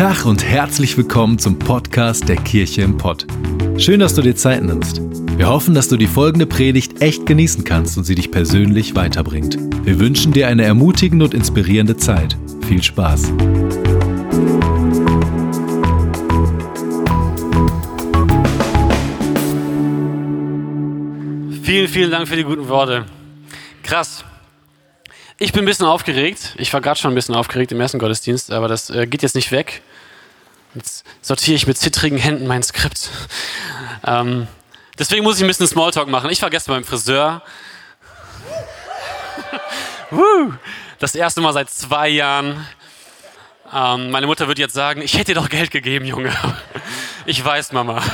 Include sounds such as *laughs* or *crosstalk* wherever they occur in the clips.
Tag und herzlich willkommen zum Podcast der Kirche im Pott. Schön, dass du dir Zeit nimmst. Wir hoffen, dass du die folgende Predigt echt genießen kannst und sie dich persönlich weiterbringt. Wir wünschen dir eine ermutigende und inspirierende Zeit. Viel Spaß. Vielen, vielen Dank für die guten Worte. Krass. Ich bin ein bisschen aufgeregt. Ich war gerade schon ein bisschen aufgeregt im ersten Gottesdienst, aber das äh, geht jetzt nicht weg. Jetzt sortiere ich mit zittrigen Händen mein Skript. Ähm, deswegen muss ich ein bisschen Smalltalk machen. Ich war gestern beim Friseur. *laughs* das erste Mal seit zwei Jahren. Ähm, meine Mutter wird jetzt sagen, ich hätte dir doch Geld gegeben, Junge. *laughs* ich weiß, Mama. *laughs*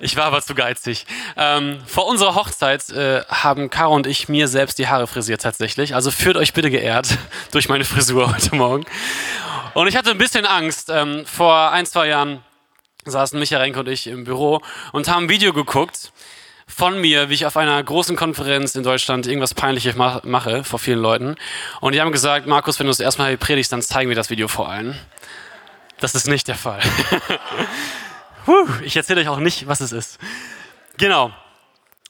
Ich war aber zu geizig. Ähm, vor unserer Hochzeit äh, haben Caro und ich mir selbst die Haare frisiert tatsächlich. Also führt euch bitte geehrt durch meine Frisur heute Morgen. Und ich hatte ein bisschen Angst. Ähm, vor ein, zwei Jahren saßen Micha Renke und ich im Büro und haben ein Video geguckt von mir, wie ich auf einer großen Konferenz in Deutschland irgendwas Peinliches mache vor vielen Leuten. Und die haben gesagt, Markus, wenn du es erstmal predigst, dann zeigen wir das Video vor allen. Das ist nicht der Fall. *laughs* ich erzähle euch auch nicht, was es ist. Genau.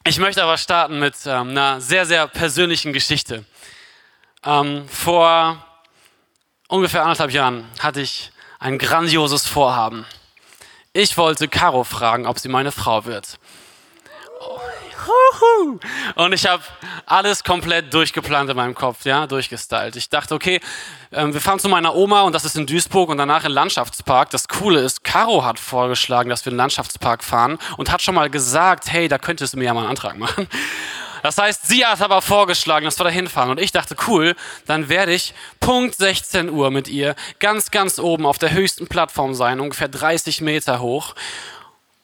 Ich möchte aber starten mit ähm, einer sehr, sehr persönlichen Geschichte. Ähm, vor ungefähr anderthalb Jahren hatte ich ein grandioses Vorhaben. Ich wollte Caro fragen, ob sie meine Frau wird. Und ich habe alles komplett durchgeplant in meinem Kopf, ja, durchgestylt. Ich dachte, okay, ähm, wir fahren zu meiner Oma und das ist in Duisburg und danach in Landschaftspark. Das Coole ist, Caro hat vorgeschlagen, dass wir in den Landschaftspark fahren und hat schon mal gesagt, hey, da könntest du mir ja mal einen Antrag machen. Das heißt, sie hat aber vorgeschlagen, dass wir da hinfahren. Und ich dachte, cool, dann werde ich Punkt 16 Uhr mit ihr ganz, ganz oben auf der höchsten Plattform sein, ungefähr 30 Meter hoch.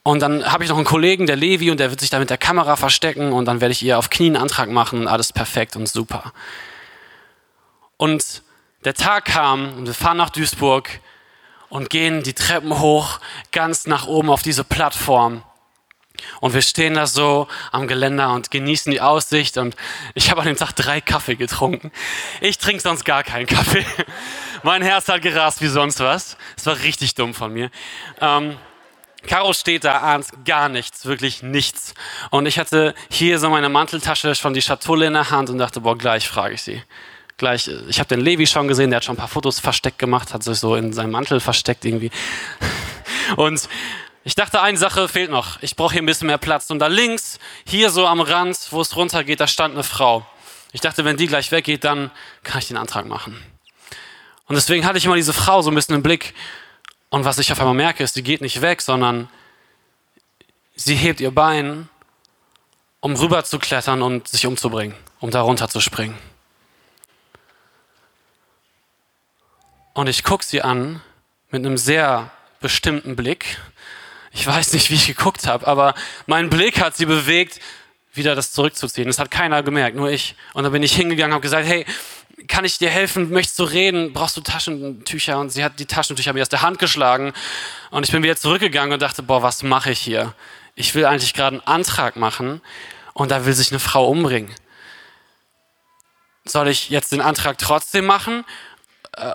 Und dann habe ich noch einen Kollegen, der Levi, und der wird sich da mit der Kamera verstecken und dann werde ich ihr auf Knien einen Antrag machen alles perfekt und super. Und der Tag kam und wir fahren nach Duisburg und gehen die Treppen hoch, ganz nach oben auf diese Plattform. Und wir stehen da so am Geländer und genießen die Aussicht. Und ich habe an dem Tag drei Kaffee getrunken. Ich trinke sonst gar keinen Kaffee. *laughs* Mein Herz hat gerast wie sonst was. Es war richtig dumm von mir. Ähm, Caro steht da, ahnt gar nichts, wirklich nichts. Und ich hatte hier so meine Manteltasche, schon die Schatulle in der Hand und dachte, boah, gleich frage ich sie. Gleich, ich habe den Levi schon gesehen, der hat schon ein paar Fotos versteckt gemacht, hat sich so in seinem Mantel versteckt irgendwie. *laughs* Und ich dachte, eine Sache fehlt noch. Ich brauche hier ein bisschen mehr Platz. Und da links, hier so am Rand, wo es runtergeht, da stand eine Frau. Ich dachte, wenn die gleich weggeht, dann kann ich den Antrag machen. Und deswegen hatte ich immer diese Frau so ein bisschen im Blick und was ich auf einmal merke, ist, sie geht nicht weg, sondern sie hebt ihr Bein, um rüber zu klettern und sich umzubringen, um da runter zu springen. Und ich gucke sie an mit einem sehr bestimmten Blick. Ich weiß nicht, wie ich geguckt habe, aber mein Blick hat sie bewegt, wieder das zurückzuziehen. Das hat keiner gemerkt, nur ich. Und dann bin ich hingegangen und habe gesagt, hey, kann ich dir helfen? Möchtest du reden? Brauchst du Taschentücher? Und sie hat die Taschentücher mir aus der Hand geschlagen. Und ich bin wieder zurückgegangen und dachte, boah, was mache ich hier? Ich will eigentlich gerade einen Antrag machen und da will sich eine Frau umbringen. Soll ich jetzt den Antrag trotzdem machen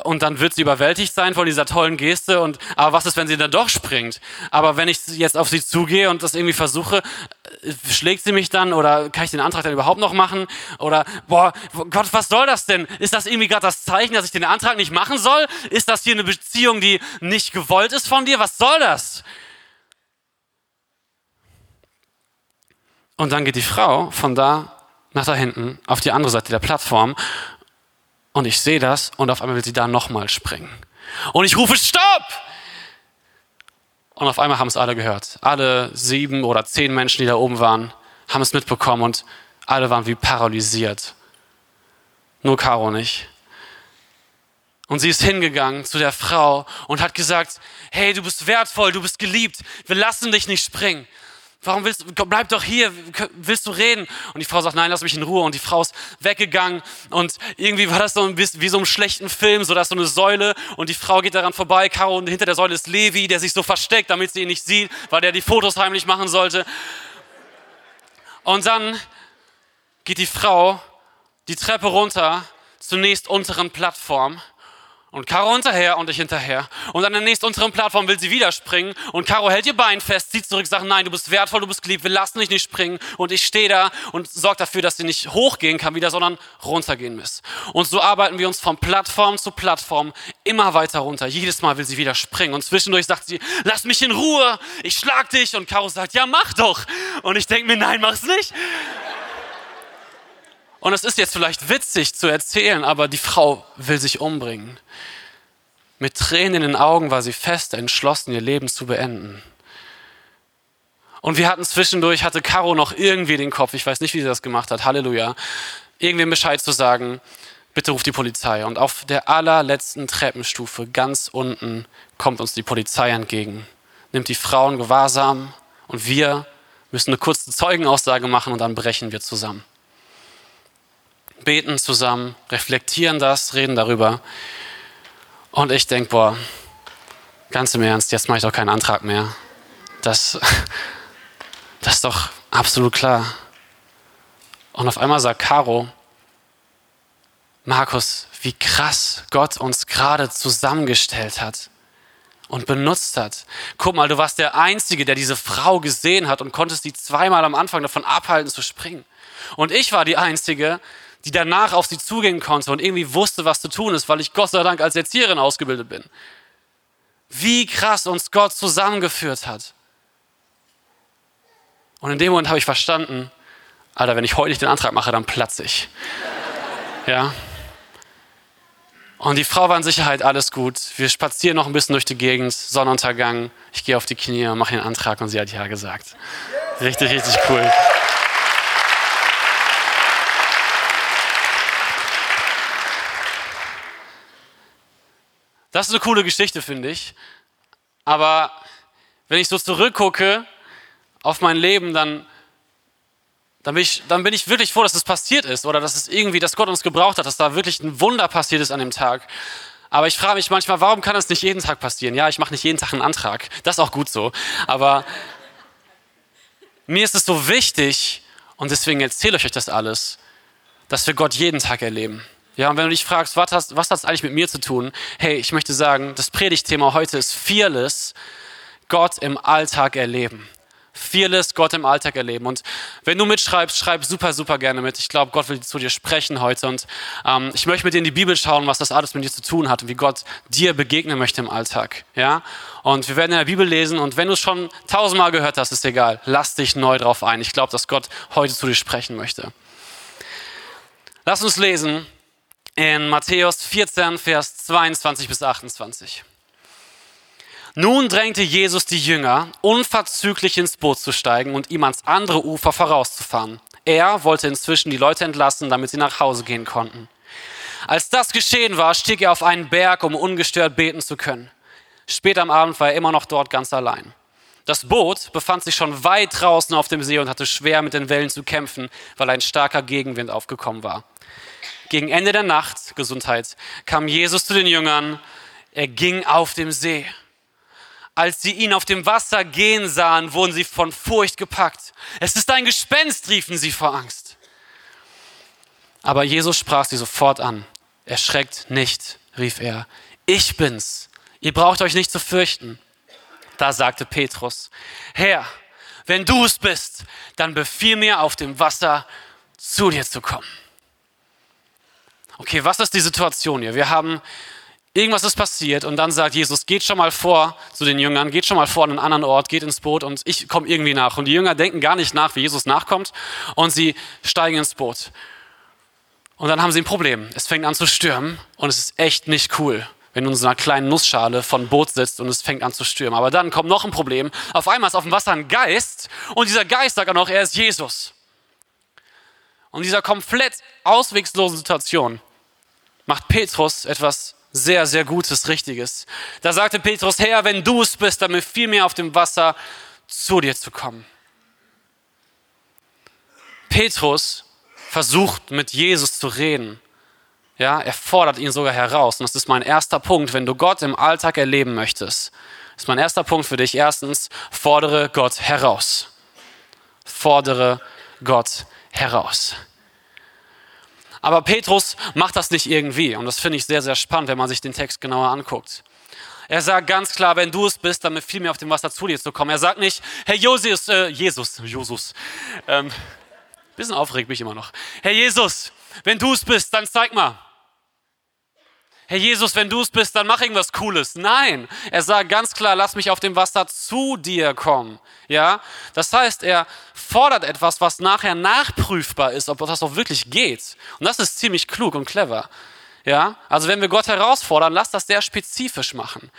und dann wird sie überwältigt sein von dieser tollen Geste und aber was ist, wenn sie dann doch springt? Aber wenn ich jetzt auf sie zugehe und das irgendwie versuche, äh, schlägt sie mich dann oder kann ich den Antrag dann überhaupt noch machen? Oder boah, Gott, was soll das denn? Ist das irgendwie gerade das Zeichen, dass ich den Antrag nicht machen soll? Ist das hier eine Beziehung, die nicht gewollt ist von dir? Was soll das? Und dann geht die Frau von da nach da hinten auf die andere Seite der Plattform und ich sehe das und auf einmal will sie da nochmal springen. Und ich rufe Stopp! Und auf einmal haben es alle gehört. Alle sieben oder zehn Menschen, die da oben waren, haben es mitbekommen und alle waren wie paralysiert. Nur Caro nicht. Und sie ist hingegangen zu der Frau und hat gesagt, hey, du bist wertvoll, du bist geliebt, wir lassen dich nicht springen. Warum willst du, bleib doch hier, willst du reden? Und die Frau sagt, nein, lass mich in Ruhe. Und die Frau ist weggegangen. Und irgendwie war das so ein bisschen wie so einem schlechten Film, so dass so eine Säule und die Frau geht daran vorbei. Caro und hinter der Säule ist Levi, der sich so versteckt, damit sie ihn nicht sieht, weil der die Fotos heimlich machen sollte. Und dann geht die Frau die Treppe runter zur nächst unteren Plattform Und Caro hinterher und ich hinterher. Und an der nächsten unteren Plattform will sie wieder springen. Und Caro hält ihr Bein fest, zieht zurück, sagt, nein, du bist wertvoll, du bist geliebt, wir lassen dich nicht springen. Und ich stehe da und sorge dafür, dass sie nicht hochgehen kann wieder, sondern runtergehen muss. Und so arbeiten wir uns von Plattform zu Plattform immer weiter runter. Jedes Mal will sie wieder springen. Und zwischendurch sagt sie, lass mich in Ruhe, ich schlag dich. Und Caro sagt, ja, mach doch. Und ich denke mir, nein, mach's nicht. Und es ist jetzt vielleicht witzig zu erzählen, aber die Frau will sich umbringen. Mit Tränen in den Augen war sie fest entschlossen, ihr Leben zu beenden. Und wir hatten zwischendurch, hatte Caro noch irgendwie den Kopf, ich weiß nicht, wie sie das gemacht hat, Halleluja, irgendwem Bescheid zu sagen, bitte ruft die Polizei. Und auf der allerletzten Treppenstufe, ganz unten, kommt uns die Polizei entgegen, nimmt die Frauen gewahrsam und wir müssen eine kurze Zeugenaussage machen und dann brechen wir zusammen beten zusammen, reflektieren das, reden darüber. Und ich denke, boah, ganz im Ernst, jetzt mache ich doch keinen Antrag mehr. Das, *laughs* das ist doch absolut klar. Und auf einmal sagt Caro, Markus, wie krass Gott uns gerade zusammengestellt hat und benutzt hat. Guck mal, du warst der Einzige, der diese Frau gesehen hat und konntest sie zweimal am Anfang davon abhalten zu springen. Und ich war die Einzige, die danach auf sie zugehen konnte und irgendwie wusste, was zu tun ist, weil ich Gott sei Dank als Erzieherin ausgebildet bin. Wie krass uns Gott zusammengeführt hat. Und in dem Moment habe ich verstanden, Alter, wenn ich heute nicht den Antrag mache, dann platze ich. Ja. Und die Frau war in Sicherheit, alles gut. Wir spazieren noch ein bisschen durch die Gegend, Sonnenuntergang. Ich gehe auf die Knie und mache den Antrag und sie hat ja gesagt. Richtig, richtig cool. Das ist eine coole Geschichte, finde ich. Aber wenn ich so zurückgucke auf mein Leben, dann, dann, bin ich, dann bin ich wirklich froh, dass es das passiert ist oder dass es irgendwie, dass Gott uns gebraucht hat, dass da wirklich ein Wunder passiert ist an dem Tag. Aber ich frage mich manchmal, warum kann das nicht jeden Tag passieren? Ja, ich mache nicht jeden Tag einen Antrag. Das ist auch gut so. Aber mir ist es so wichtig und deswegen erzähle ich euch das alles, dass wir Gott jeden Tag erleben. Ja, und wenn du dich fragst, was, hast, was hat es eigentlich mit mir zu tun? Hey, ich möchte sagen, das Predigtthema heute ist Fearless, Gott im Alltag erleben. Fearless, Gott im Alltag erleben. Und wenn du mitschreibst, schreib super, super gerne mit. Ich glaube, Gott will zu dir sprechen heute. Und ähm, ich möchte mit dir in die Bibel schauen, was das alles mit dir zu tun hat und wie Gott dir begegnen möchte im Alltag. Ja? Und wir werden in der Bibel lesen. Und wenn du es schon tausendmal gehört hast, ist egal. Lass dich neu drauf ein. Ich glaube, dass Gott heute zu dir sprechen möchte. Lass uns lesen in Matthäus 14, Vers 22 bis 28. Nun drängte Jesus die Jünger, unverzüglich ins Boot zu steigen und ihm ans andere Ufer vorauszufahren. Er wollte inzwischen die Leute entlassen, damit sie nach Hause gehen konnten. Als das geschehen war, stieg er auf einen Berg, um ungestört beten zu können. Später am Abend war er immer noch dort ganz allein. Das Boot befand sich schon weit draußen auf dem See und hatte schwer mit den Wellen zu kämpfen, weil ein starker Gegenwind aufgekommen war. Gegen Ende der Nacht, Gesundheit, kam Jesus zu den Jüngern. Er ging auf dem See. Als sie ihn auf dem Wasser gehen sahen, wurden sie von Furcht gepackt. Es ist ein Gespenst, riefen sie vor Angst. Aber Jesus sprach sie sofort an. Erschreckt nicht, rief er. Ich bin's. Ihr braucht euch nicht zu fürchten. Da sagte Petrus, Herr, wenn du es bist, dann befiehl mir auf dem Wasser zu dir zu kommen okay, was ist die Situation hier? Wir haben, irgendwas ist passiert und dann sagt Jesus, geht schon mal vor zu den Jüngern, geht schon mal vor an einen anderen Ort, geht ins Boot und ich komme irgendwie nach. Und die Jünger denken gar nicht nach, wie Jesus nachkommt und sie steigen ins Boot. Und dann haben sie ein Problem. Es fängt an zu stürmen und es ist echt nicht cool, wenn du in so einer kleinen Nussschale von Boot sitzt und es fängt an zu stürmen. Aber dann kommt noch ein Problem. Auf einmal ist auf dem Wasser ein Geist und dieser Geist sagt auch noch, er ist Jesus. Und dieser komplett auswegslosen Situation macht Petrus etwas sehr, sehr Gutes, Richtiges. Da sagte Petrus, Herr, wenn du es bist, dann befiehl mir auf dem Wasser zu dir zu kommen. Petrus versucht mit Jesus zu reden. Ja, er fordert ihn sogar heraus. Und das ist mein erster Punkt, wenn du Gott im Alltag erleben möchtest. Das ist mein erster Punkt für dich. Erstens, fordere Gott heraus. Fordere Gott heraus. Aber Petrus macht das nicht irgendwie. Und das finde ich sehr, sehr spannend, wenn man sich den Text genauer anguckt. Er sagt ganz klar, wenn du es bist, dann befiehl mir auf dem Wasser zu dir zu kommen. Er sagt nicht, Herr Josius, äh, Jesus, Jesus, ähm, bisschen aufregt mich immer noch. Herr Jesus, wenn du es bist, dann zeig mal. Herr Jesus, wenn du es bist, dann mach irgendwas Cooles. Nein, er sagt ganz klar, lass mich auf dem Wasser zu dir kommen. Ja, das heißt, er fordert etwas, was nachher nachprüfbar ist, ob das auch wirklich geht. Und das ist ziemlich klug und clever. Ja, also wenn wir Gott herausfordern, lass das sehr spezifisch machen.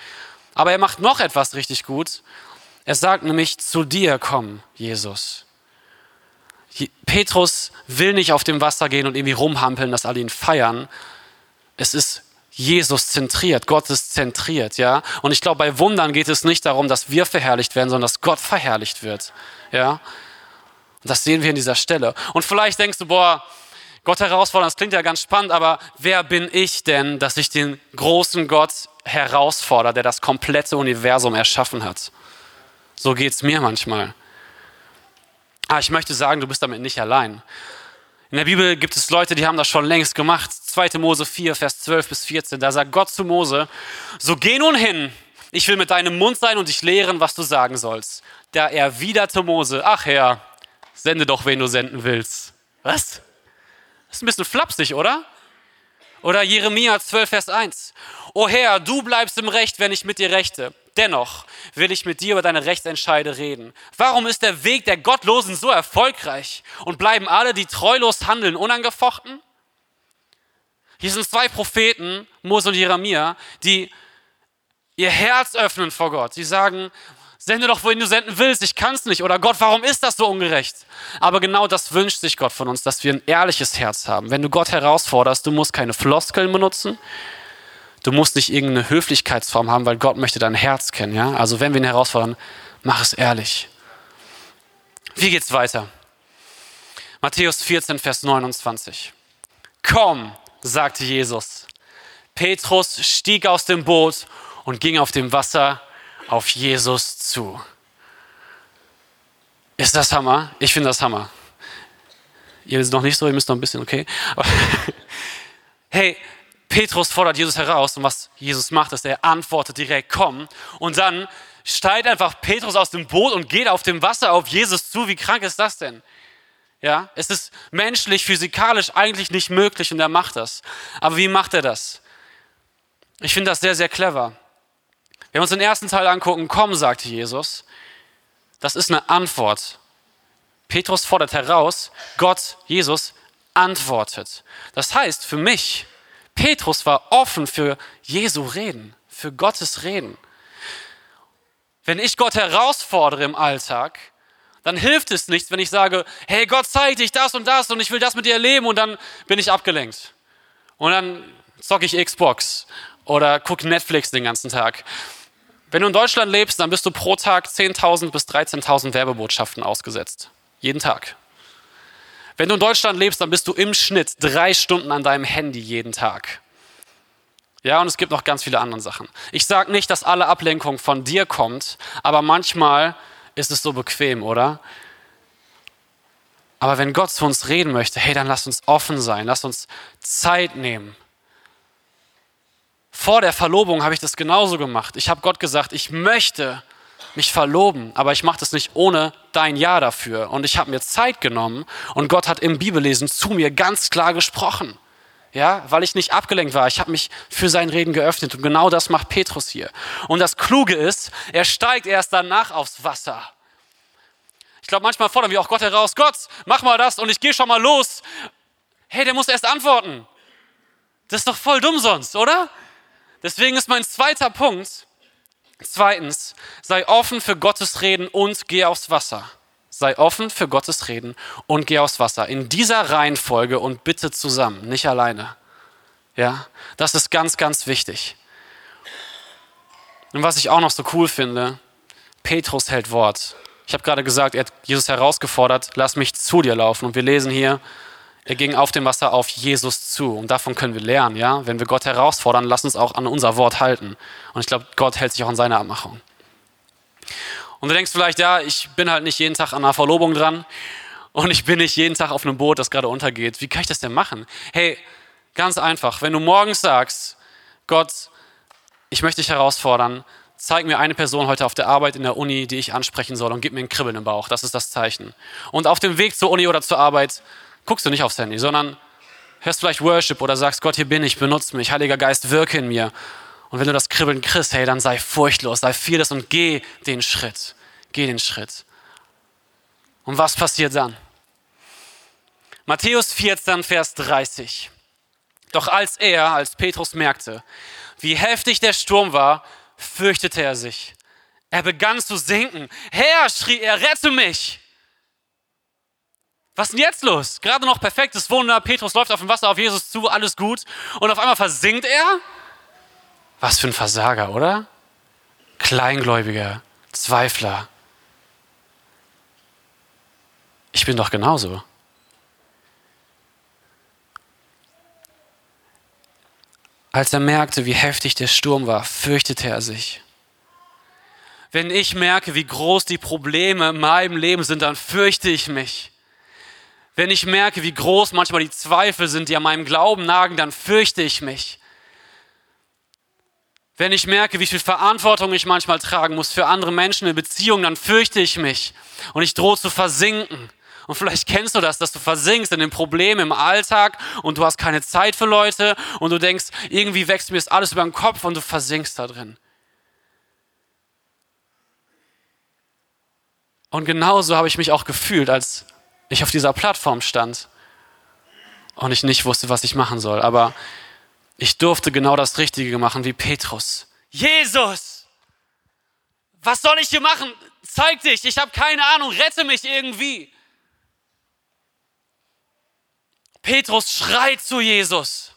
Aber er macht noch etwas richtig gut. Er sagt nämlich, zu dir kommen, Jesus. Petrus will nicht auf dem Wasser gehen und irgendwie rumhampeln, dass alle ihn feiern. Es ist Jesus zentriert, Gott ist zentriert, ja. Und ich glaube, bei Wundern geht es nicht darum, dass wir verherrlicht werden, sondern dass Gott verherrlicht wird, ja. Und das sehen wir in dieser Stelle. Und vielleicht denkst du, boah, Gott herausfordern, das klingt ja ganz spannend, aber wer bin ich denn, dass ich den großen Gott herausfordere, der das komplette Universum erschaffen hat? So geht es mir manchmal. Ah, ich möchte sagen, du bist damit nicht allein. In der Bibel gibt es Leute, die haben das schon längst gemacht. 2. Mose 4, Vers 12 bis 14. Da sagt Gott zu Mose, so geh nun hin, ich will mit deinem Mund sein und dich lehren, was du sagen sollst. Da erwiderte Mose, ach Herr, sende doch, wen du senden willst. Was? Das ist ein bisschen flapsig, oder? Oder Jeremia 12, Vers 1. O Herr, du bleibst im Recht, wenn ich mit dir rechte. Dennoch will ich mit dir über deine Rechtsentscheide reden. Warum ist der Weg der Gottlosen so erfolgreich und bleiben alle, die treulos handeln, unangefochten? Hier sind zwei Propheten, Mose und Jeremia, die ihr Herz öffnen vor Gott. Sie sagen, sende doch, wohin du senden willst, ich kann es nicht. Oder Gott, warum ist das so ungerecht? Aber genau das wünscht sich Gott von uns, dass wir ein ehrliches Herz haben. Wenn du Gott herausforderst, du musst keine Floskeln benutzen, Du musst nicht irgendeine Höflichkeitsform haben, weil Gott möchte dein Herz kennen. Ja? Also wenn wir ihn herausfordern, mach es ehrlich. Wie geht's weiter? Matthäus 14, Vers 29. Komm, sagte Jesus. Petrus stieg aus dem Boot und ging auf dem Wasser auf Jesus zu. Ist das Hammer? Ich finde das Hammer. Ihr wisst noch nicht so, ihr müsst noch ein bisschen, okay? *laughs* hey, Petrus fordert Jesus heraus und was Jesus macht, ist, er antwortet direkt, komm. Und dann steigt einfach Petrus aus dem Boot und geht auf dem Wasser auf Jesus zu. Wie krank ist das denn? Ja, es ist menschlich, physikalisch eigentlich nicht möglich und er macht das. Aber wie macht er das? Ich finde das sehr, sehr clever. Wenn wir uns den ersten Teil angucken, komm, sagte Jesus, das ist eine Antwort. Petrus fordert heraus, Gott, Jesus, antwortet. Das heißt, für mich, Petrus war offen für Jesu Reden, für Gottes Reden. Wenn ich Gott herausfordere im Alltag, dann hilft es nichts, wenn ich sage, hey Gott, zeig dich das und das und ich will das mit dir erleben und dann bin ich abgelenkt. Und dann zocke ich Xbox oder gucke Netflix den ganzen Tag. Wenn du in Deutschland lebst, dann bist du pro Tag 10.000 bis 13.000 Werbebotschaften ausgesetzt. Jeden Tag. Wenn du in Deutschland lebst, dann bist du im Schnitt drei Stunden an deinem Handy jeden Tag. Ja, und es gibt noch ganz viele andere Sachen. Ich sage nicht, dass alle Ablenkung von dir kommt, aber manchmal ist es so bequem, oder? Aber wenn Gott zu uns reden möchte, hey, dann lass uns offen sein, lass uns Zeit nehmen. Vor der Verlobung habe ich das genauso gemacht. Ich habe Gott gesagt, ich möchte mich verloben, aber ich mache das nicht ohne dein Ja dafür. Und ich habe mir Zeit genommen und Gott hat im Bibellesen zu mir ganz klar gesprochen. Ja, weil ich nicht abgelenkt war. Ich habe mich für sein Reden geöffnet und genau das macht Petrus hier. Und das Kluge ist, er steigt erst danach aufs Wasser. Ich glaube, manchmal fordern wir auch Gott heraus, Gott, mach mal das und ich gehe schon mal los. Hey, der muss erst antworten. Das ist doch voll dumm sonst, oder? Deswegen ist mein zweiter Punkt, Zweitens, sei offen für Gottes Reden und geh aufs Wasser. Sei offen für Gottes Reden und geh aufs Wasser. In dieser Reihenfolge und bitte zusammen, nicht alleine. Ja, das ist ganz, ganz wichtig. Und was ich auch noch so cool finde, Petrus hält Wort. Ich habe gerade gesagt, er hat Jesus herausgefordert, lass mich zu dir laufen. Und wir lesen hier, er ging auf dem Wasser auf Jesus zu. Und davon können wir lernen, ja. Wenn wir Gott herausfordern, lass uns auch an unser Wort halten. Und ich glaube, Gott hält sich auch an seine Abmachung. Und du denkst vielleicht, ja, ich bin halt nicht jeden Tag an einer Verlobung dran. und ich bin nicht jeden Tag auf einem Boot, das gerade untergeht. Wie kann ich das denn machen? Hey, ganz einfach, wenn du morgens sagst, Gott, ich möchte dich herausfordern, zeig mir eine Person heute auf der Arbeit in der Uni, die ich ansprechen soll und gib mir ein Kribbeln im Bauch. Das ist das Zeichen. Und auf dem Weg zur Uni oder zur Arbeit guckst du nicht aufs Handy, sondern hörst vielleicht Worship oder sagst, Gott, hier bin ich, benutze mich, Heiliger Geist, wirke in mir. Und wenn du das Kribbeln kriegst, hey, dann sei furchtlos, sei vieles und geh den Schritt. Geh den Schritt. Und was passiert dann? Matthäus 14, Vers 30. Doch als er, als Petrus merkte, wie heftig der Sturm war, fürchtete er sich. Er begann zu sinken. Herr, schrie er, rette mich! Was ist denn jetzt los? Gerade noch perfektes Wunder. Petrus läuft auf dem Wasser auf Jesus zu, alles gut. Und auf einmal versinkt er? Was für ein Versager, oder? Kleingläubiger, Zweifler. Ich bin doch genauso. Als er merkte, wie heftig der Sturm war, fürchtete er sich. Wenn ich merke, wie groß die Probleme in meinem Leben sind, dann fürchte ich mich. Wenn ich merke, wie groß manchmal die Zweifel sind, die an meinem Glauben nagen, dann fürchte ich mich. Wenn ich merke, wie viel Verantwortung ich manchmal tragen muss für andere Menschen in Beziehungen, dann fürchte ich mich und ich drohe zu versinken. Und vielleicht kennst du das, dass du versinkst in den Problemen im Alltag und du hast keine Zeit für Leute und du denkst, irgendwie wächst mir das alles über den Kopf und du versinkst da drin. Und genauso habe ich mich auch gefühlt, als ich auf dieser Plattform stand und ich nicht wusste, was ich machen soll. Aber ich durfte genau das Richtige machen wie Petrus. Jesus! Was soll ich hier machen? Zeig dich, ich habe keine Ahnung, rette mich irgendwie. Petrus schreit zu Jesus.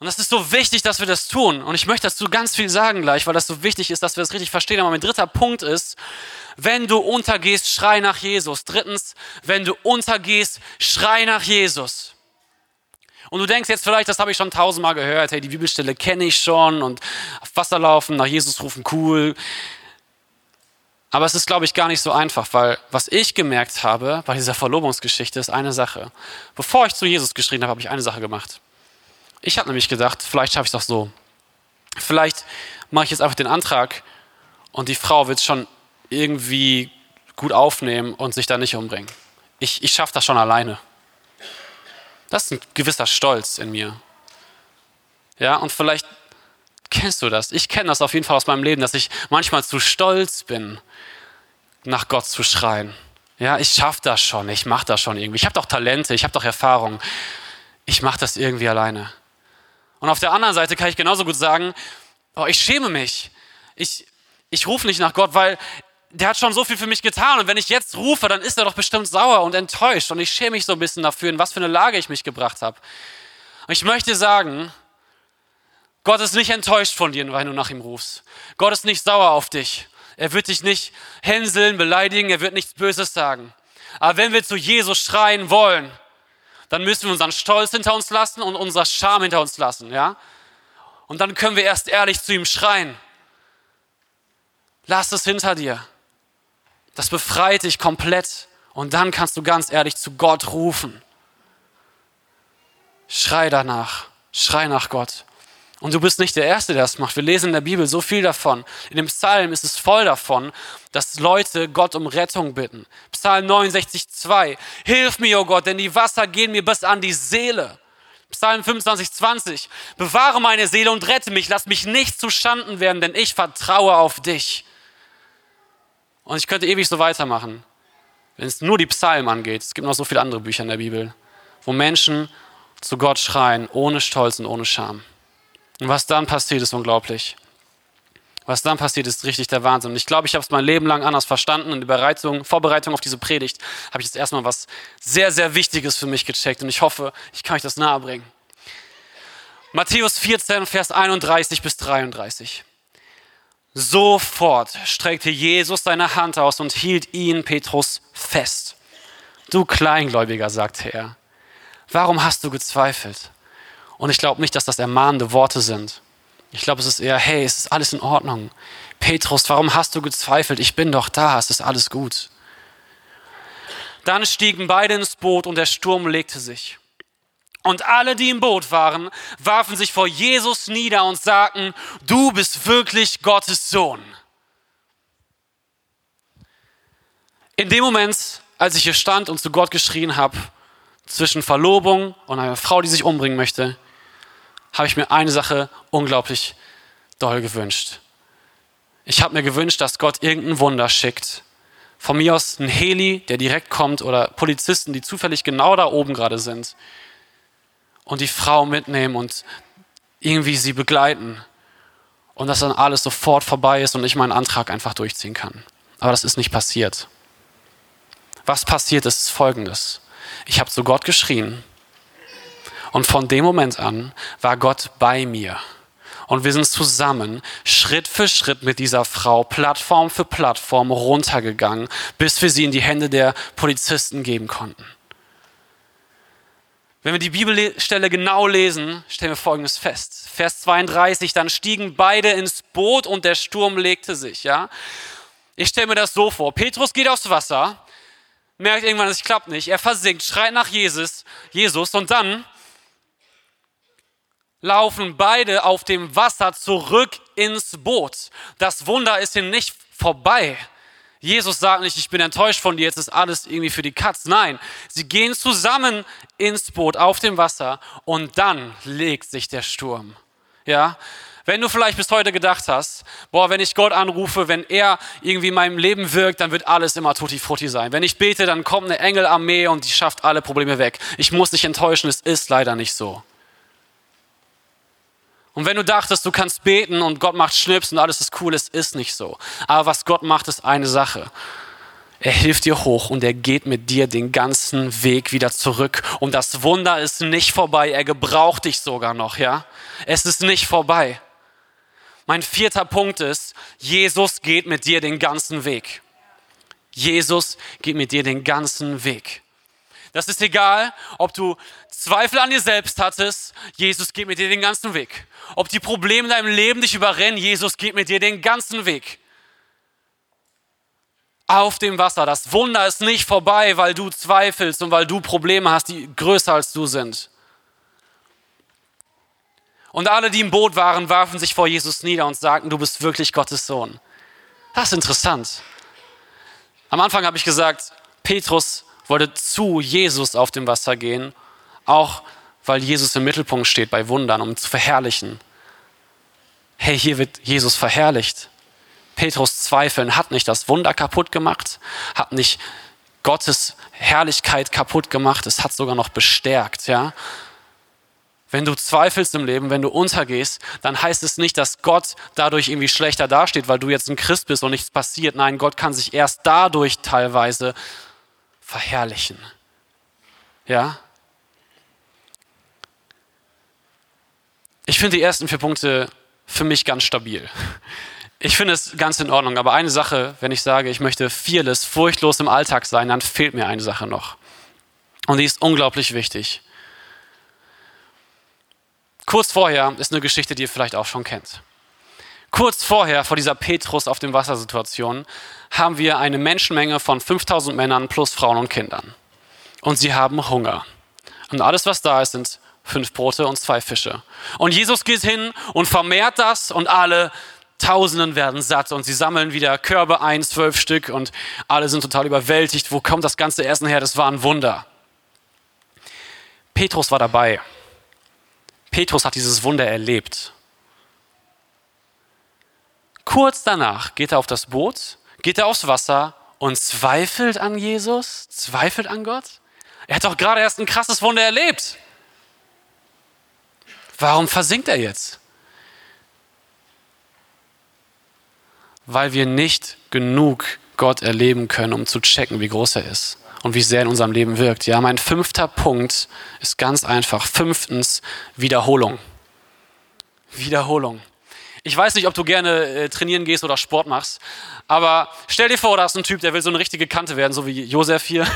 Und das ist so wichtig, dass wir das tun. Und ich möchte dazu ganz viel sagen gleich, weil das so wichtig ist, dass wir das richtig verstehen. Aber mein dritter Punkt ist, wenn du untergehst, schrei nach Jesus. Drittens, wenn du untergehst, schrei nach Jesus. Und du denkst jetzt vielleicht, das habe ich schon tausendmal gehört, hey, die Bibelstelle kenne ich schon und auf Wasser laufen, nach Jesus rufen, cool. Aber es ist, glaube ich, gar nicht so einfach, weil was ich gemerkt habe bei dieser Verlobungsgeschichte ist eine Sache. Bevor ich zu Jesus geschrien habe, habe ich eine Sache gemacht. Ich habe nämlich gedacht, vielleicht schaffe ich es doch so. Vielleicht mache ich jetzt einfach den Antrag und die Frau wird es schon irgendwie gut aufnehmen und sich da nicht umbringen. Ich, ich schaffe das schon alleine. Das ist ein gewisser Stolz in mir. Ja, und vielleicht kennst du das. Ich kenne das auf jeden Fall aus meinem Leben, dass ich manchmal zu stolz bin, nach Gott zu schreien. Ja, ich schaffe das schon, ich mache das schon irgendwie. Ich habe doch Talente, ich habe doch Erfahrung. Ich mache das irgendwie alleine. Und auf der anderen Seite kann ich genauso gut sagen, oh, ich schäme mich. Ich, ich rufe nicht nach Gott, weil der hat schon so viel für mich getan. Und wenn ich jetzt rufe, dann ist er doch bestimmt sauer und enttäuscht. Und ich schäme mich so ein bisschen dafür, in was für eine Lage ich mich gebracht habe. Und ich möchte sagen, Gott ist nicht enttäuscht von dir, weil du nach ihm rufst. Gott ist nicht sauer auf dich. Er wird dich nicht hänseln, beleidigen, er wird nichts Böses sagen. Aber wenn wir zu Jesus schreien wollen, dann müssen wir unseren Stolz hinter uns lassen und unsere Scham hinter uns lassen, ja? Und dann können wir erst ehrlich zu ihm schreien. Lass es hinter dir. Das befreit dich komplett und dann kannst du ganz ehrlich zu Gott rufen. Schrei danach, schrei nach Gott. Und du bist nicht der Erste, der das macht. Wir lesen in der Bibel so viel davon. In dem Psalm ist es voll davon, dass Leute Gott um Rettung bitten. Psalm 69, 2. Hilf mir, o oh Gott, denn die Wasser gehen mir bis an die Seele. Psalm 25, 20. Bewahre meine Seele und rette mich. Lass mich nicht zu Schanden werden, denn ich vertraue auf dich. Und ich könnte ewig so weitermachen, wenn es nur die Psalmen angeht. Es gibt noch so viele andere Bücher in der Bibel, wo Menschen zu Gott schreien, ohne Stolz und ohne Scham. Und was dann passiert, ist unglaublich. Was dann passiert, ist richtig der Wahnsinn. Und ich glaube, ich habe es mein Leben lang anders verstanden. In der Bereitung, Vorbereitung auf diese Predigt habe ich jetzt erstmal was sehr, sehr Wichtiges für mich gecheckt. Und ich hoffe, ich kann euch das nahebringen. Matthäus 14, Vers 31 bis 33. Sofort streckte Jesus seine Hand aus und hielt ihn, Petrus, fest. Du Kleingläubiger, sagte er, warum hast du gezweifelt? Und ich glaube nicht, dass das ermahnende Worte sind. Ich glaube, es ist eher, hey, es ist alles in Ordnung. Petrus, warum hast du gezweifelt? Ich bin doch da, es ist alles gut. Dann stiegen beide ins Boot und der Sturm legte sich. Und alle, die im Boot waren, warfen sich vor Jesus nieder und sagten, du bist wirklich Gottes Sohn. In dem Moment, als ich hier stand und zu Gott geschrien habe, zwischen Verlobung und einer Frau, die sich umbringen möchte, habe ich mir eine Sache unglaublich doll gewünscht. Ich habe mir gewünscht, dass Gott irgendein Wunder schickt. Von mir aus ein Heli, der direkt kommt, oder Polizisten, die zufällig genau da oben gerade sind und die Frau mitnehmen und irgendwie sie begleiten und dass dann alles sofort vorbei ist und ich meinen Antrag einfach durchziehen kann. Aber das ist nicht passiert. Was passiert ist, folgendes. Ich habe zu Gott geschrien und von dem Moment an war Gott bei mir. Und wir sind zusammen Schritt für Schritt mit dieser Frau Plattform für Plattform runtergegangen, bis wir sie in die Hände der Polizisten geben konnten. Wenn wir die Bibelstelle genau lesen, stellen wir Folgendes fest. Vers 32, dann stiegen beide ins Boot und der Sturm legte sich. Ja? Ich stelle mir das so vor. Petrus geht aufs Wasser, merkt irgendwann, es klappt nicht. Er versinkt, schreit nach Jesus, Jesus und dann laufen beide auf dem Wasser zurück ins Boot. Das Wunder ist hier nicht vorbei. Jesus sagt nicht, ich bin enttäuscht von dir, jetzt ist alles irgendwie für die Katz. Nein, sie gehen zusammen ins Boot auf dem Wasser und dann legt sich der Sturm. Ja, wenn du vielleicht bis heute gedacht hast, boah, wenn ich Gott anrufe, wenn er irgendwie in meinem Leben wirkt, dann wird alles immer tutti frutti sein. Wenn ich bete, dann kommt eine Engelarmee und die schafft alle Probleme weg. Ich muss dich enttäuschen, es ist leider nicht so. Und wenn du dachtest, du kannst beten und Gott macht Schnips und alles ist cool, es ist nicht so. Aber was Gott macht, ist eine Sache. Er hilft dir hoch und er geht mit dir den ganzen Weg wieder zurück. Und das Wunder ist nicht vorbei. Er gebraucht dich sogar noch, ja? Es ist nicht vorbei. Mein vierter Punkt ist, Jesus geht mit dir den ganzen Weg. Jesus geht mit dir den ganzen Weg. Das ist egal, ob du Zweifel an dir selbst hattest, Jesus geht mit dir den ganzen Weg. Ob die Probleme in deinem Leben dich überrennen, Jesus geht mit dir den ganzen Weg. Auf dem Wasser. Das Wunder ist nicht vorbei, weil du zweifelst und weil du Probleme hast, die größer als du sind. Und alle, die im Boot waren, warfen sich vor Jesus nieder und sagten, du bist wirklich Gottes Sohn. Das ist interessant. Am Anfang habe ich gesagt, Petrus wollte zu Jesus auf dem Wasser gehen, auch weil Jesus im Mittelpunkt steht bei Wundern, um zu verherrlichen. Hey, hier wird Jesus verherrlicht. Petrus zweifeln hat nicht das Wunder kaputt gemacht, hat nicht Gottes Herrlichkeit kaputt gemacht, es hat sogar noch bestärkt, ja. Wenn du zweifelst im Leben, wenn du untergehst, dann heißt es nicht, dass Gott dadurch irgendwie schlechter dasteht, weil du jetzt ein Christ bist und nichts passiert. Nein, Gott kann sich erst dadurch teilweise verherrlichen. Ja? Ich finde die ersten vier Punkte für mich ganz stabil. Ich finde es ganz in Ordnung, aber eine Sache, wenn ich sage, ich möchte fearless, furchtlos im Alltag sein, dann fehlt mir eine Sache noch. Und die ist unglaublich wichtig. Kurz vorher ist eine Geschichte, die ihr vielleicht auch schon kennt. Kurz vorher, vor dieser Petrus auf dem Wassersituation, haben wir eine Menschenmenge von 5000 Männern plus Frauen und Kindern. Und sie haben Hunger. Und alles, was da ist, sind fünf Brote und zwei Fische. Und Jesus geht hin und vermehrt das und alle Tausenden werden satt und sie sammeln wieder Körbe ein, zwölf Stück und alle sind total überwältigt. Wo kommt das ganze Essen her? Das war ein Wunder. Petrus war dabei. Petrus hat dieses Wunder erlebt. Kurz danach geht er auf das Boot, geht er aufs Wasser und zweifelt an Jesus, zweifelt an Gott. Er hat doch gerade erst ein krasses Wunder erlebt. Warum versinkt er jetzt? Weil wir nicht genug Gott erleben können, um zu checken, wie groß er ist und wie sehr in unserem Leben wirkt. Ja, mein fünfter Punkt ist ganz einfach. Fünftens, Wiederholung. Wiederholung. Ich weiß nicht, ob du gerne äh, trainieren gehst oder Sport machst, aber stell dir vor, da ist ein Typ, der will so eine richtige Kante werden, so wie Josef hier.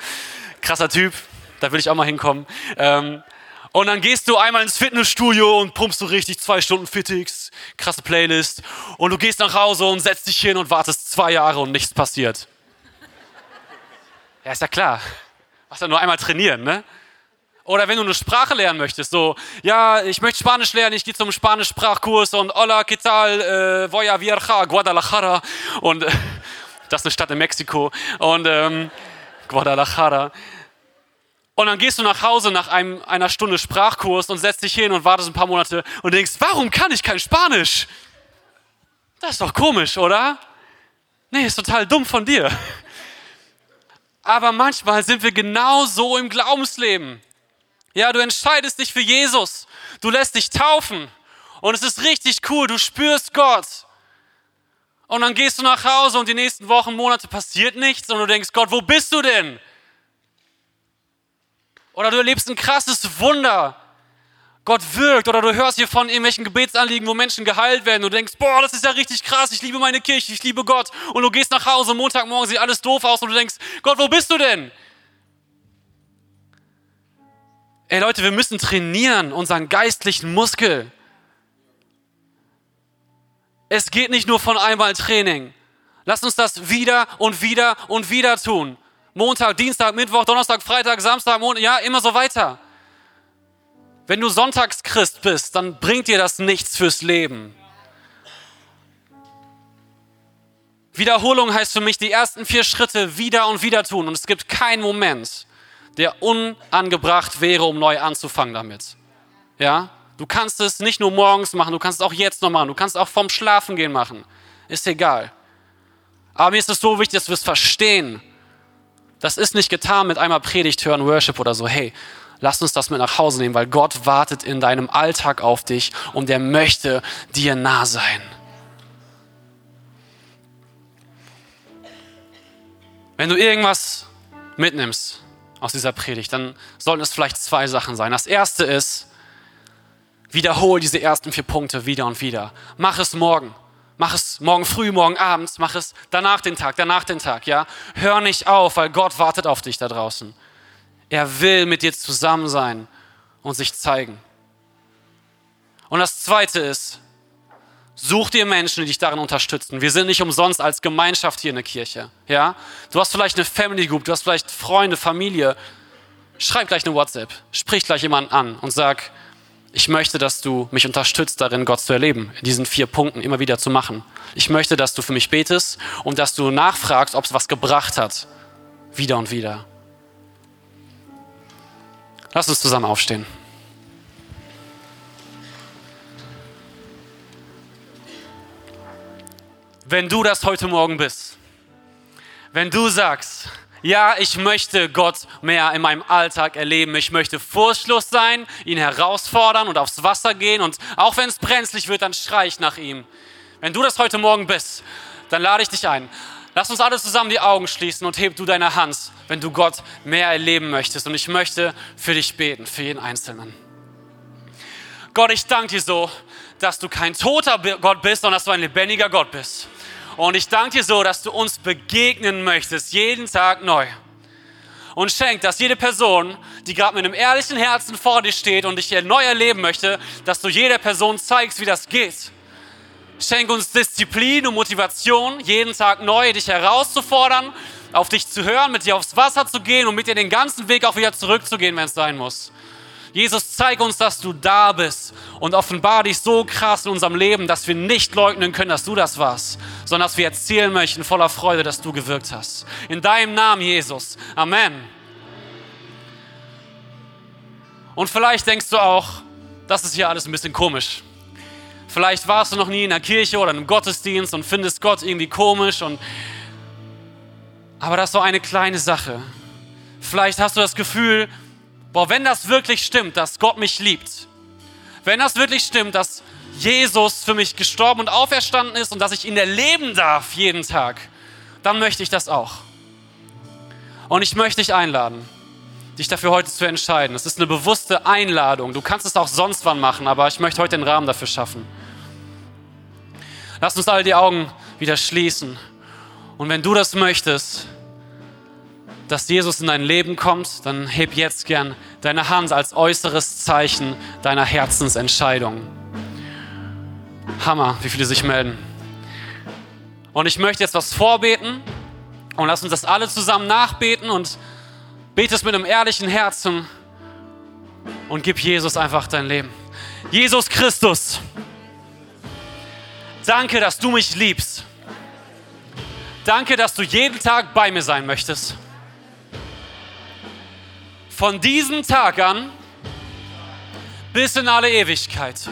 *laughs* Krasser Typ, da will ich auch mal hinkommen. Ähm, und dann gehst du einmal ins Fitnessstudio und pumpst du richtig zwei Stunden Fitix, krasse Playlist. Und du gehst nach Hause und setzt dich hin und wartest zwei Jahre und nichts passiert. Ja, ist ja klar. Was ja nur einmal trainieren, ne? Oder wenn du eine Sprache lernen möchtest, so, ja, ich möchte Spanisch lernen, ich gehe zum Spanisch-Sprachkurs und hola, ¿qué tal? Äh, voy a viajar, Guadalajara. Und äh, *laughs* das ist eine Stadt in Mexiko. Und ähm, Guadalajara. Und dann gehst du nach Hause nach einem, einer Stunde Sprachkurs und setzt dich hin und wartest ein paar Monate und denkst, warum kann ich kein Spanisch? Das ist doch komisch, oder? Nee, ist total dumm von dir. Aber manchmal sind wir genau so im Glaubensleben. Ja, du entscheidest dich für Jesus. Du lässt dich taufen. Und es ist richtig cool. Du spürst Gott. Und dann gehst du nach Hause und die nächsten Wochen, Monate passiert nichts und du denkst, Gott, wo bist du denn? Oder du erlebst ein krasses Wunder. Gott wirkt oder du hörst hier von irgendwelchen Gebetsanliegen, wo Menschen geheilt werden. Und du denkst, boah, das ist ja richtig krass, ich liebe meine Kirche, ich liebe Gott. Und du gehst nach Hause, Montagmorgen sieht alles doof aus und du denkst, Gott, wo bist du denn? Ey Leute, wir müssen trainieren, unseren geistlichen Muskel. Es geht nicht nur von einmal Training. Lass uns das wieder und wieder und wieder tun. Montag, Dienstag, Mittwoch, Donnerstag, Freitag, Samstag, Montag, ja, immer so weiter. Wenn du Sonntagschrist bist, dann bringt dir das nichts fürs Leben. Wiederholung heißt für mich die ersten vier Schritte wieder und wieder tun. Und es gibt keinen Moment, der unangebracht wäre, um neu anzufangen damit. Ja? Du kannst es nicht nur morgens machen, du kannst es auch jetzt noch machen, du kannst es auch vom Schlafengehen machen. Ist egal. Aber mir ist es so wichtig, dass wir es verstehen. Das ist nicht getan mit einmal Predigt hören, Worship oder so. Hey, lass uns das mit nach Hause nehmen, weil Gott wartet in deinem Alltag auf dich und er möchte dir nah sein. Wenn du irgendwas mitnimmst, aus dieser Predigt, dann sollten es vielleicht zwei Sachen sein. Das erste ist, wiederhole diese ersten vier Punkte wieder und wieder. Mach es morgen. Mach es morgen früh, morgen abends, mach es danach den Tag, danach den Tag, ja? Hör nicht auf, weil Gott wartet auf dich da draußen. Er will mit dir zusammen sein und sich zeigen. Und das zweite ist, Such dir Menschen, die dich darin unterstützen. Wir sind nicht umsonst als Gemeinschaft hier in der Kirche. Ja? Du hast vielleicht eine Family Group, du hast vielleicht Freunde, Familie. Schreib gleich eine WhatsApp, sprich gleich jemanden an und sag, ich möchte, dass du mich unterstützt darin, Gott zu erleben, in diesen vier Punkten immer wieder zu machen. Ich möchte, dass du für mich betest und dass du nachfragst, ob es was gebracht hat. Wieder und wieder. Lass uns zusammen aufstehen. Wenn du das heute Morgen bist, wenn du sagst, ja, ich möchte Gott mehr in meinem Alltag erleben. Ich möchte furchtlos sein, ihn herausfordern und aufs Wasser gehen. Und auch wenn es brenzlig wird, dann schrei ich nach ihm. Wenn du das heute Morgen bist, dann lade ich dich ein. Lass uns alle zusammen die Augen schließen und heb du deine Hand, wenn du Gott mehr erleben möchtest. Und ich möchte für dich beten, für jeden Einzelnen. Gott, ich danke dir so, dass du kein toter Gott bist, sondern dass du ein lebendiger Gott bist. Und ich danke dir so, dass du uns begegnen möchtest, jeden Tag neu. Und schenk, dass jede Person, die gerade mit einem ehrlichen Herzen vor dir steht und dich neu erleben möchte, dass du jeder Person zeigst, wie das geht. Schenk uns Disziplin und Motivation, jeden Tag neu dich herauszufordern, auf dich zu hören, mit dir aufs Wasser zu gehen und mit dir den ganzen Weg auch wieder zurückzugehen, wenn es sein muss. Jesus, zeig uns, dass du da bist und offenbar dich so krass in unserem Leben, dass wir nicht leugnen können, dass du das warst, sondern dass wir erzählen möchten voller Freude, dass du gewirkt hast. In deinem Namen, Jesus. Amen. Und vielleicht denkst du auch, das ist hier alles ein bisschen komisch. Vielleicht warst du noch nie in der Kirche oder im Gottesdienst und findest Gott irgendwie komisch und aber das ist so eine kleine Sache. Vielleicht hast du das Gefühl, boah, wenn das wirklich stimmt, dass Gott mich liebt, wenn das wirklich stimmt, dass Jesus für mich gestorben und auferstanden ist und dass ich ihn erleben darf jeden Tag, dann möchte ich das auch. Und ich möchte dich einladen, dich dafür heute zu entscheiden. Es ist eine bewusste Einladung. Du kannst es auch sonst wann machen, aber ich möchte heute den Rahmen dafür schaffen. Lass uns alle die Augen wieder schließen. Und wenn du das möchtest, dass Jesus in dein Leben kommt, dann heb jetzt gern deine Hand als äußeres Zeichen deiner Herzensentscheidung. Hammer, wie viele sich melden. Und ich möchte jetzt was vorbeten Und lass uns das alle zusammen nachbeten und bete es mit einem ehrlichen Herzen und gib Jesus einfach dein Leben. Jesus Christus, danke, dass du mich liebst. Danke, dass du jeden Tag bei mir sein möchtest. Von diesem Tag an bis in alle Ewigkeit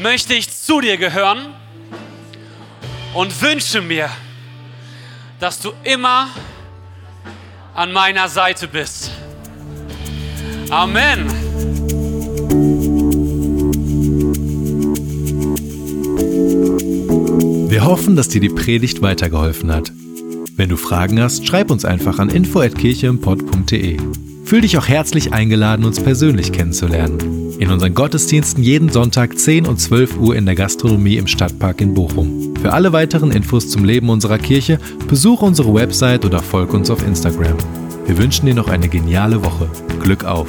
möchte ich zu dir gehören und wünsche mir, dass du immer an meiner Seite bist. Amen. Wir hoffen, dass dir die Predigt weitergeholfen hat. Wenn du Fragen hast, schreib uns einfach an info@kircheimpod.de. Fühl dich auch herzlich eingeladen, uns persönlich kennenzulernen. In unseren Gottesdiensten jeden Sonntag 10 und 12 Uhr in der Gastronomie im Stadtpark in Bochum. Für alle weiteren Infos zum Leben unserer Kirche besuche unsere Website oder folge uns auf Instagram. Wir wünschen dir noch eine geniale Woche. Glück auf!